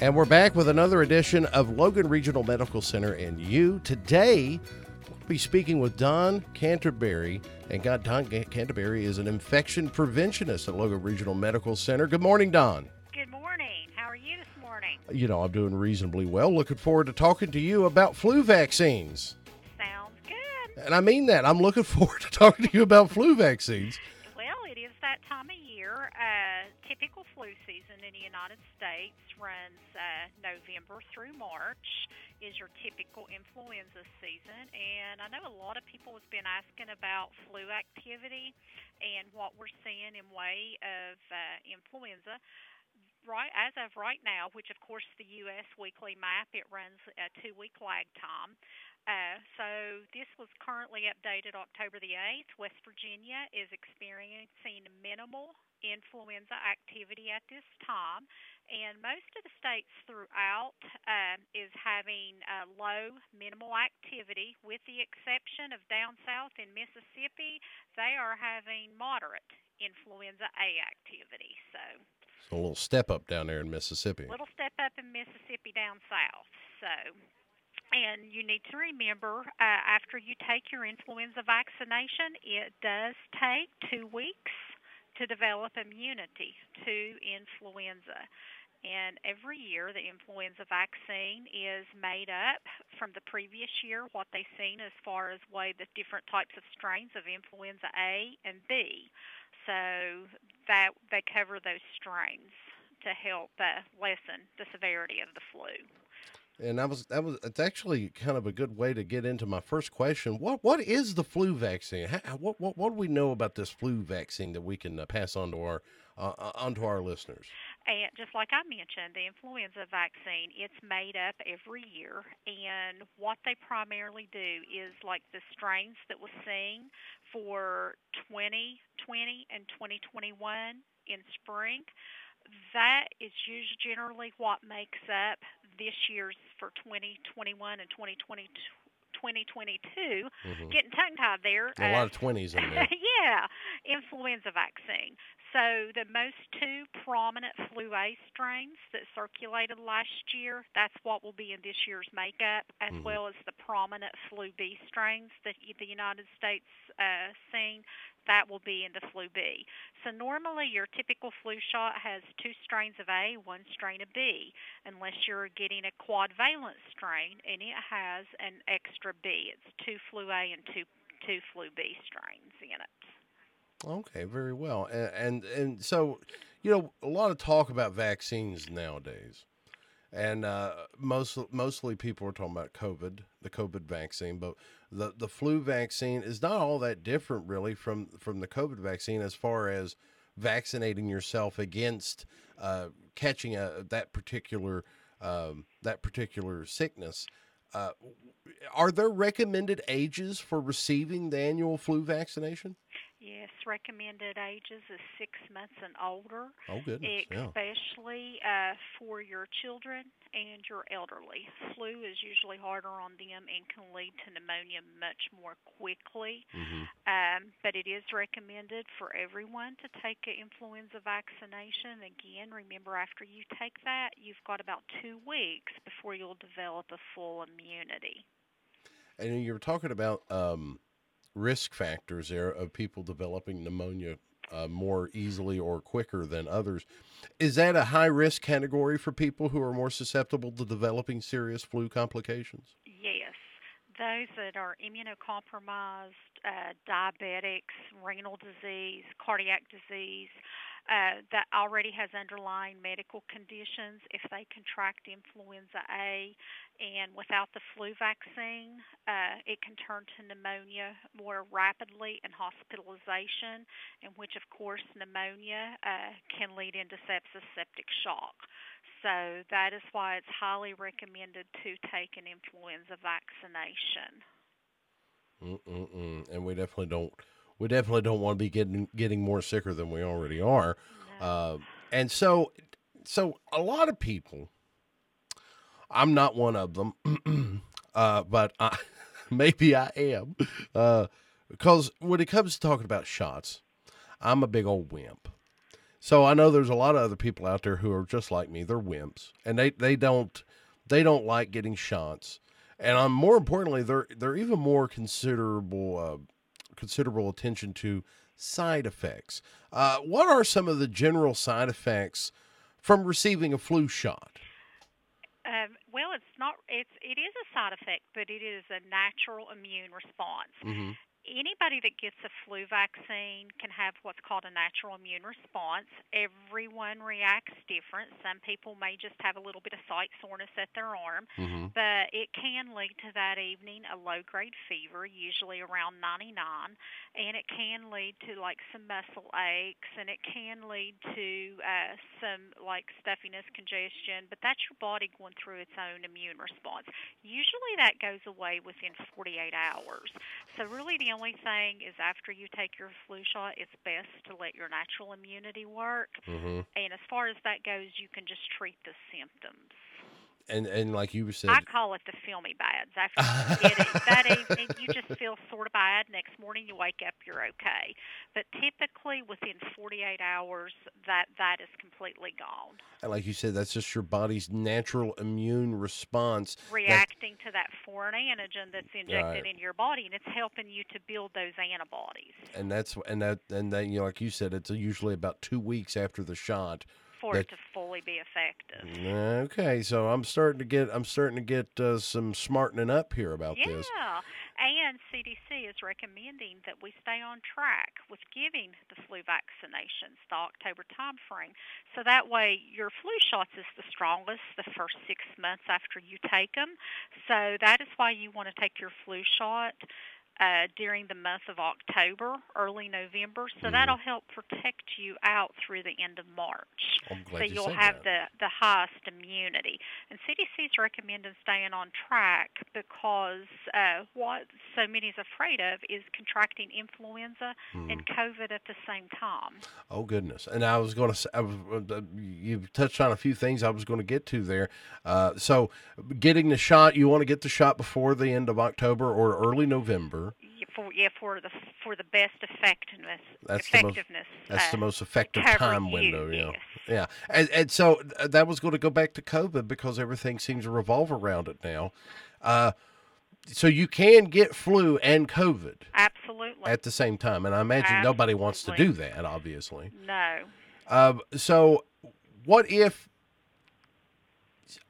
And we're back with another edition of Logan Regional Medical Center and you. Today, we'll be speaking with Dawn Canterbury. And God, Dawn Canterbury is an infection preventionist at Logan Regional Medical Center. Good morning, Dawn. Good morning. How are you this morning? You know, I'm doing reasonably well. Looking forward to talking to you about flu vaccines. Sounds good. And I mean that. I'm looking forward to talking to you about flu vaccines. Well, it is that time of year. Uh, typical flu season in the United States runs uh, November through March is your typical influenza season, and I know a lot of people have been asking about flu activity and what we're seeing in way of uh, influenza. Right as of right now, which of course the U.S. weekly map it runs a two-week lag time. Uh, so this was currently updated October the 8th. West Virginia is experiencing minimal influenza activity at this time, and most of the states throughout uh, is having uh, low, minimal activity, with the exception of down south in Mississippi. They are having moderate influenza A activity. So, so a little step up down there in Mississippi. A little step up in Mississippi down south. So. And you need to remember uh, after you take your influenza vaccination, it does take two weeks to develop immunity to influenza. And every year, the influenza vaccine is made up from the previous year, what they've seen as far as way the different types of strains of influenza A and B. So that they cover those strains to help uh, lessen the severity of the flu. And that was that was it's actually kind of a good way to get into my first question. What what is the flu vaccine? How, what what what do we know about this flu vaccine that we can uh, pass on to our uh, uh, onto our listeners? And just like I mentioned, the influenza vaccine, it's made up every year. And what they primarily do is like the strains that we're seeing for 2020 and 2021 in spring that is usually generally what makes up this year's for 2021 and 2020. 2022, mm-hmm. getting tongue tied there. A uh, lot of 20s in there. yeah, influenza vaccine. So the most two prominent flu A strains that circulated last year, that's what will be in this year's makeup, as mm-hmm. well as the prominent flu B strains that the United States uh, seen. That will be in the flu B. So normally your typical flu shot has two strains of A, one strain of B, unless you're getting a quadvalent strain and it has an extra B. It's two flu A and two two flu B strains in it. Okay, very well. And, and and so, you know, a lot of talk about vaccines nowadays, and uh, most mostly people are talking about COVID, the COVID vaccine, but the the flu vaccine is not all that different really from from the COVID vaccine as far as vaccinating yourself against uh, catching a that particular um, that particular sickness. Uh, are there recommended ages for receiving the annual flu vaccination? Yes, recommended ages is six months and older. Oh, goodness. Especially yeah. uh, for your children and your elderly. Flu is usually harder on them and can lead to pneumonia much more quickly. Mm-hmm. Um, but it is recommended for everyone to take an influenza vaccination. Again, remember after you take that, you've got about two weeks before you'll develop a full immunity. And you're talking about. Um, risk factors there of people developing pneumonia uh, more easily or quicker than others. Is that a high risk category for people who are more susceptible to developing serious flu complications? Yes. Those that are immunocompromised, uh, diabetics, renal disease, cardiac disease, uh, that already has underlying medical conditions, if they contract influenza A and without the flu vaccine, uh, it can turn to pneumonia more rapidly and hospitalization, in which, of course, pneumonia uh, can lead into sepsis, septic shock. So that is why it's highly recommended to take an influenza vaccination. Mm-mm-mm. And we definitely don't we definitely don't want to be getting getting more sicker than we already are. Uh, and so, so a lot of people, I'm not one of them, uh, but I, maybe I am, uh, because when it comes to talking about shots, I'm a big old wimp. So I know there's a lot of other people out there who are just like me. They're wimps, and they they don't they don't like getting shots. And um, more importantly, they're they're even more considerable uh, considerable attention to side effects. Uh, what are some of the general side effects from receiving a flu shot? Um, well, it's not. It's it is a side effect, but it is a natural immune response. Mm-hmm. Anybody that gets a flu vaccine can have what's called a natural immune response. Everyone reacts different. Some people may just have a little bit of site soreness at their arm, Mm-hmm. but it can lead to that evening a low grade fever, usually around 99, and it can lead to like some muscle aches, and it can lead to uh, some like stuffiness, congestion, but that's your body going through its own immune response. Usually that goes away within 48 hours. So, really, the only thing is after you take your flu shot, it's best to let your natural immunity work. Mm-hmm. And as far as that goes, you can just treat the symptoms. And and like you said, I call it the filmy bads. After you get it that evening, you just feel sort of bad. Next morning, you wake up, you're okay. But typically, within 48 hours, that that is completely gone. and like you said, that's just your body's natural immune response. that- Reacting to that foreign antigen that's injected Right. in your body, and it's helping you to build those antibodies and that's and that and then you know, like you said, it's usually about two weeks after the shot. For That- it to fully be effective. Okay, so I'm starting to get I'm starting to get uh, some smartening up here about Yeah, this. Yeah, and CDC is recommending that we stay on track with giving the flu vaccinations the October time frame. So that way your flu shots is the strongest the first 6 months after you take them. So that is why you want to take your flu shot uh, during the month of October, early November, so Mhm. that'll help protect you out through the end of March so you you'll have that. the the highest immunity. And CDC's recommending staying on track because uh, what so many is afraid of is contracting influenza Hmm. and COVID at the same time. Oh goodness! And I was going to say, was, uh, you've touched on a few things I was going to get to there. Uh, so, getting the shot, you want to get the shot before the end of October or early November. For yeah, for the for the best effectiveness, That's the most- effectiveness. That's uh, the most effective time you, window. Yeah, yes. yeah. And, and so uh, that was going to go back to COVID because everything seems to revolve around it now. Uh, so you can get flu and COVID Absolutely. at the same time, and I imagine nobody wants to do that. Obviously. no. Um, so, what if?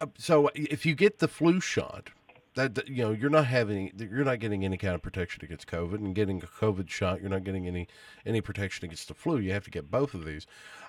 uh, So, if you get the flu shot, that that, you know you're not having, you're not getting any kind of protection against COVID, and getting a COVID shot, you're not getting any any protection against the flu. You have to get both of these.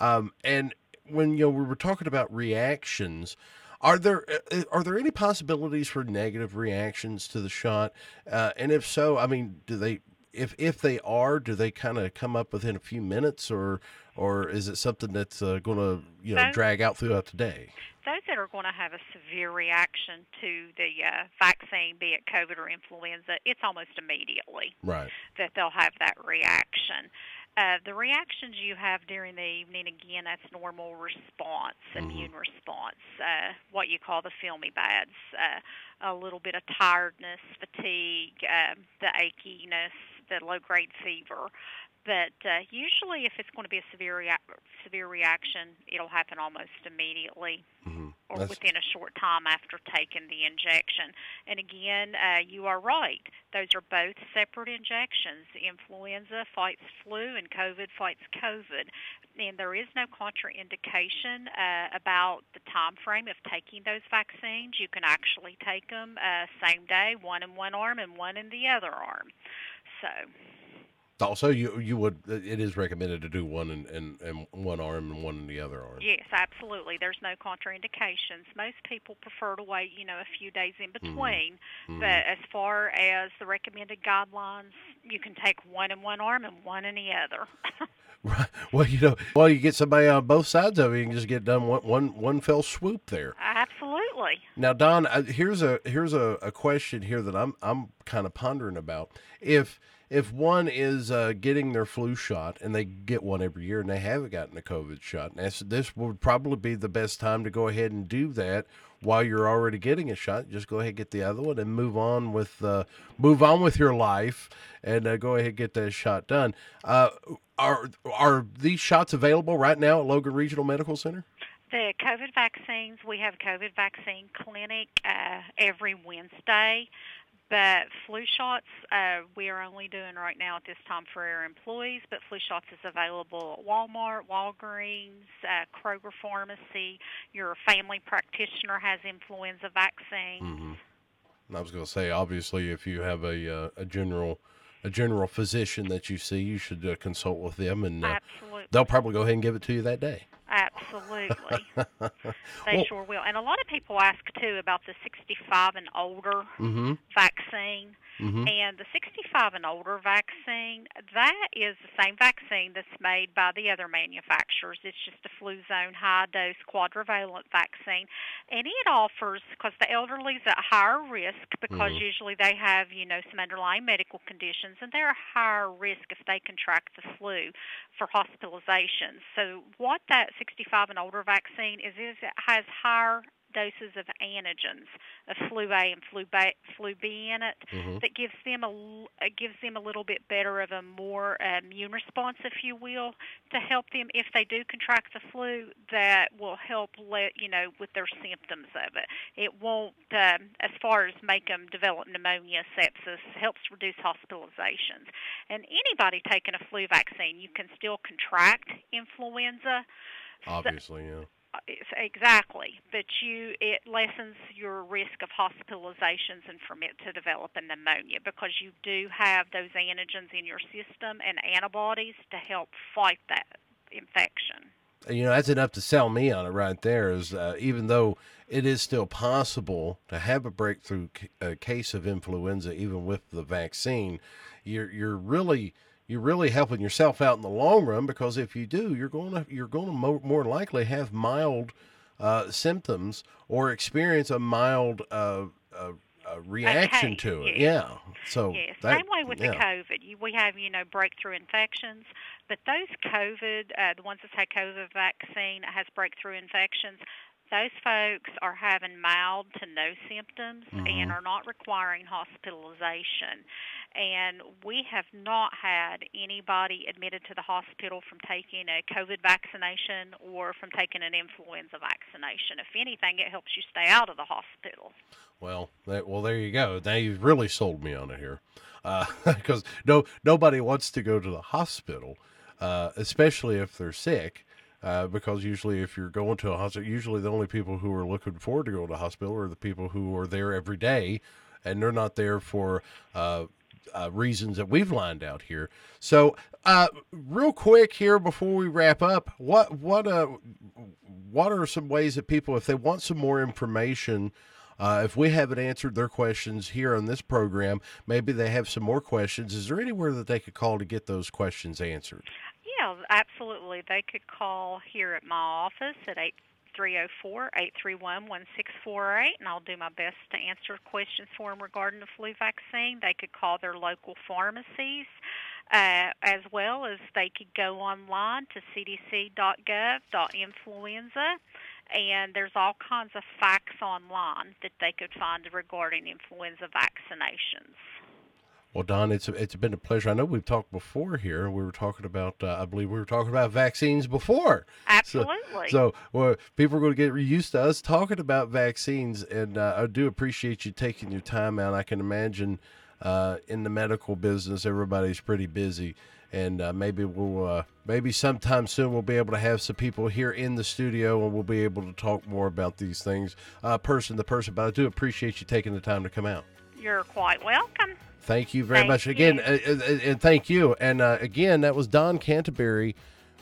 Um, and when you know we were talking about reactions. Are there uh, are there any possibilities for negative reactions to the shot? Uh, and if so, I mean, do they if if they are, do they kind of come up within a few minutes, or or is it something that's uh, going to you know drag out throughout the day? Those that are going to have a severe reaction to the uh, vaccine, be it COVID or influenza, it's almost immediately Right. that they'll have that reaction. Uh, the reactions you have during the evening, again, that's normal response, Mhm. immune response, uh, what you call the filmy bads, uh, a little bit of tiredness, fatigue, um, the achiness, the low grade fever. But uh, usually, if it's going to be a severe rea- severe reaction, it'll happen almost immediately hmm or That's, within a short time after taking the injection. And again, uh, you are right. Those are both separate injections. Influenza fights flu, and COVID fights COVID. And there is no contraindication uh, about the time frame of taking those vaccines. You can actually take them uh, same day, one in one arm and one in the other arm. So. also, you you would it is recommended to do one in, in, in one arm and one in the other arm. Yes, absolutely. There's no contraindications. Most people prefer to wait, you know, a few days in between. Mhm. But as far as the recommended guidelines, you can take one in one arm and one in the other. Right. Well, you know, well, you get somebody on both sides of it, you can just get done one one one fell swoop there. absolutely. Now, Dawn, uh, here's a here's a, a question here that I'm I'm kind of pondering about. If if one is uh, getting their flu shot and they get one every year and they haven't gotten a COVID shot, and this, this would probably be the best time to go ahead and do that while you're already getting a shot. Just go ahead and get the other one and move on with uh, move on with your life and uh, go ahead and get that shot done. Uh, are are these shots available right now at Logan Regional Medical Center? The COVID vaccines, we have COVID vaccine clinic uh, every Wednesday. But flu shots, uh, we are only doing right now at this time for our employees. But flu shots is available at Walmart, Walgreens, uh, Kroger Pharmacy. Your family practitioner has influenza vaccines. Mm-hmm. I was going to say, obviously, if you have a uh, a general a general physician that you see, you should uh, consult with them, and uh, they'll probably go ahead and give it to you that day. Absolutely. they Well- sure will. And a lot of people ask too about the 65 and older Mm-hmm. vaccine. Mm-hmm. And the 65 and older vaccine, that is the same vaccine that's made by the other manufacturers. It's just a Fluzone high dose quadrivalent vaccine. And it offers, because the elderly's at higher risk, because Mhm. usually they have, you know, some underlying medical conditions, and they're a higher risk if they contract the flu for hospitalizations. So, what that 65 and older vaccine is, is it has higher doses of antigens of flu A and flu B, flu B in it Mm-hmm. that gives them a gives them a little bit better of a more immune response, if you will, to help them if they do contract the flu. That will help let you know with their symptoms of it. It won't, um, as far as make them develop pneumonia, sepsis, helps reduce hospitalizations. And anybody taking a flu vaccine, you can still contract influenza. So- Obviously, yeah. Exactly, but you it lessens your risk of hospitalizations and from it to develop a pneumonia because you do have those antigens in your system and antibodies to help fight that infection. you know that's enough to sell me on it right there is uh, even though it is still possible to have a breakthrough c- uh, case of influenza even with the vaccine you're you're really you're really helping yourself out in the long run because if you do you're going to you're going to mo- more likely have mild uh, symptoms or experience a mild uh, uh, reaction case, to it yes. yeah so yes, that- same way with yeah. the COVID. You, we have you know breakthrough infections, but those COVID, uh, the ones that take COVID vaccine has breakthrough infections. Those folks are having mild to no symptoms Mhm. and are not requiring hospitalization. And we have not had anybody admitted to the hospital from taking a COVID vaccination or from taking an influenza vaccination. If anything, it helps you stay out of the hospital. Well, that, well, there you go. Now you've really sold me on it here, because no nobody wants to go to the hospital, uh, especially if they're sick. Uh, because usually, if you're going to a hospital, usually the only people who are looking forward to going to the hospital are the people who are there every day, and they're not there for uh, uh, reasons that we've lined out here. So, uh, real quick here before we wrap up, what what uh, what are some ways that people, if they want some more information? Uh, if we haven't answered their questions here on this program, maybe they have some more questions. Is there anywhere that they could call to get those questions answered? Absolutely. They could call here at my office at eight three zero four eight three one one six four eight, and I'll do my best to answer questions for them regarding the flu vaccine. They could call their local pharmacies. Uh, as well as they could go online to cdc.gov.influenza, and there's all kinds of facts online that they could find regarding influenza vaccinations. Well, Dawn, it's it's been a pleasure. I know we've talked before here. We were talking about, uh, I believe we were talking about vaccines before. Absolutely. So, well, people are going to get used to us talking about vaccines, and uh, I do appreciate you taking your time out. I can imagine uh, in the medical business, everybody's pretty busy, and uh, maybe we'll uh, maybe sometime soon we'll be able to have some people here in the studio, and we'll be able to talk more about these things, uh, person to person. But I do appreciate you taking the time to come out. You're quite welcome. Thank you very Thank much again, you. uh, uh, uh, and thank you. And uh, again, that was Dawn Canterbury,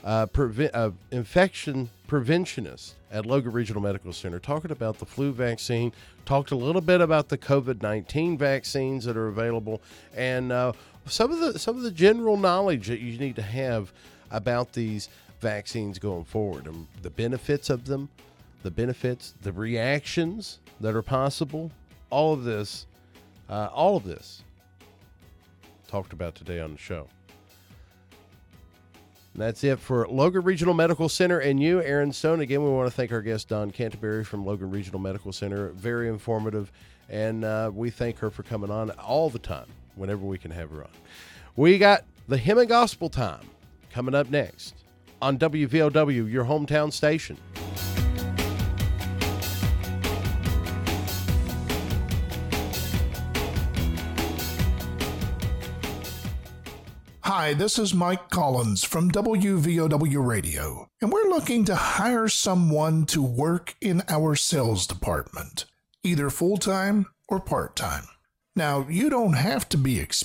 uh, preven- uh, infection preventionist at Logan Regional Medical Center, talking about the flu vaccine. Talked a little bit about the COVID nineteen vaccines that are available, and uh, some of the some of the general knowledge that you need to have about these vaccines going forward, and the benefits of them, the benefits, the reactions that are possible. All of this, uh, all of this talked about today on the show. That's it for Logan Regional Medical Center and you, Aaron Stone. Again, we want to thank our guest, Dawn Canterbury from Logan Regional Medical Center. Very informative. And uh, we thank her for coming on all the time whenever we can have her on. We got the Hymn and Gospel Time coming up next on WVOW, your hometown station. Hi, this is Mike Collins from WVOW Radio, and we're looking to hire someone to work in our sales department, either full time or part time. Now, you don't have to be experienced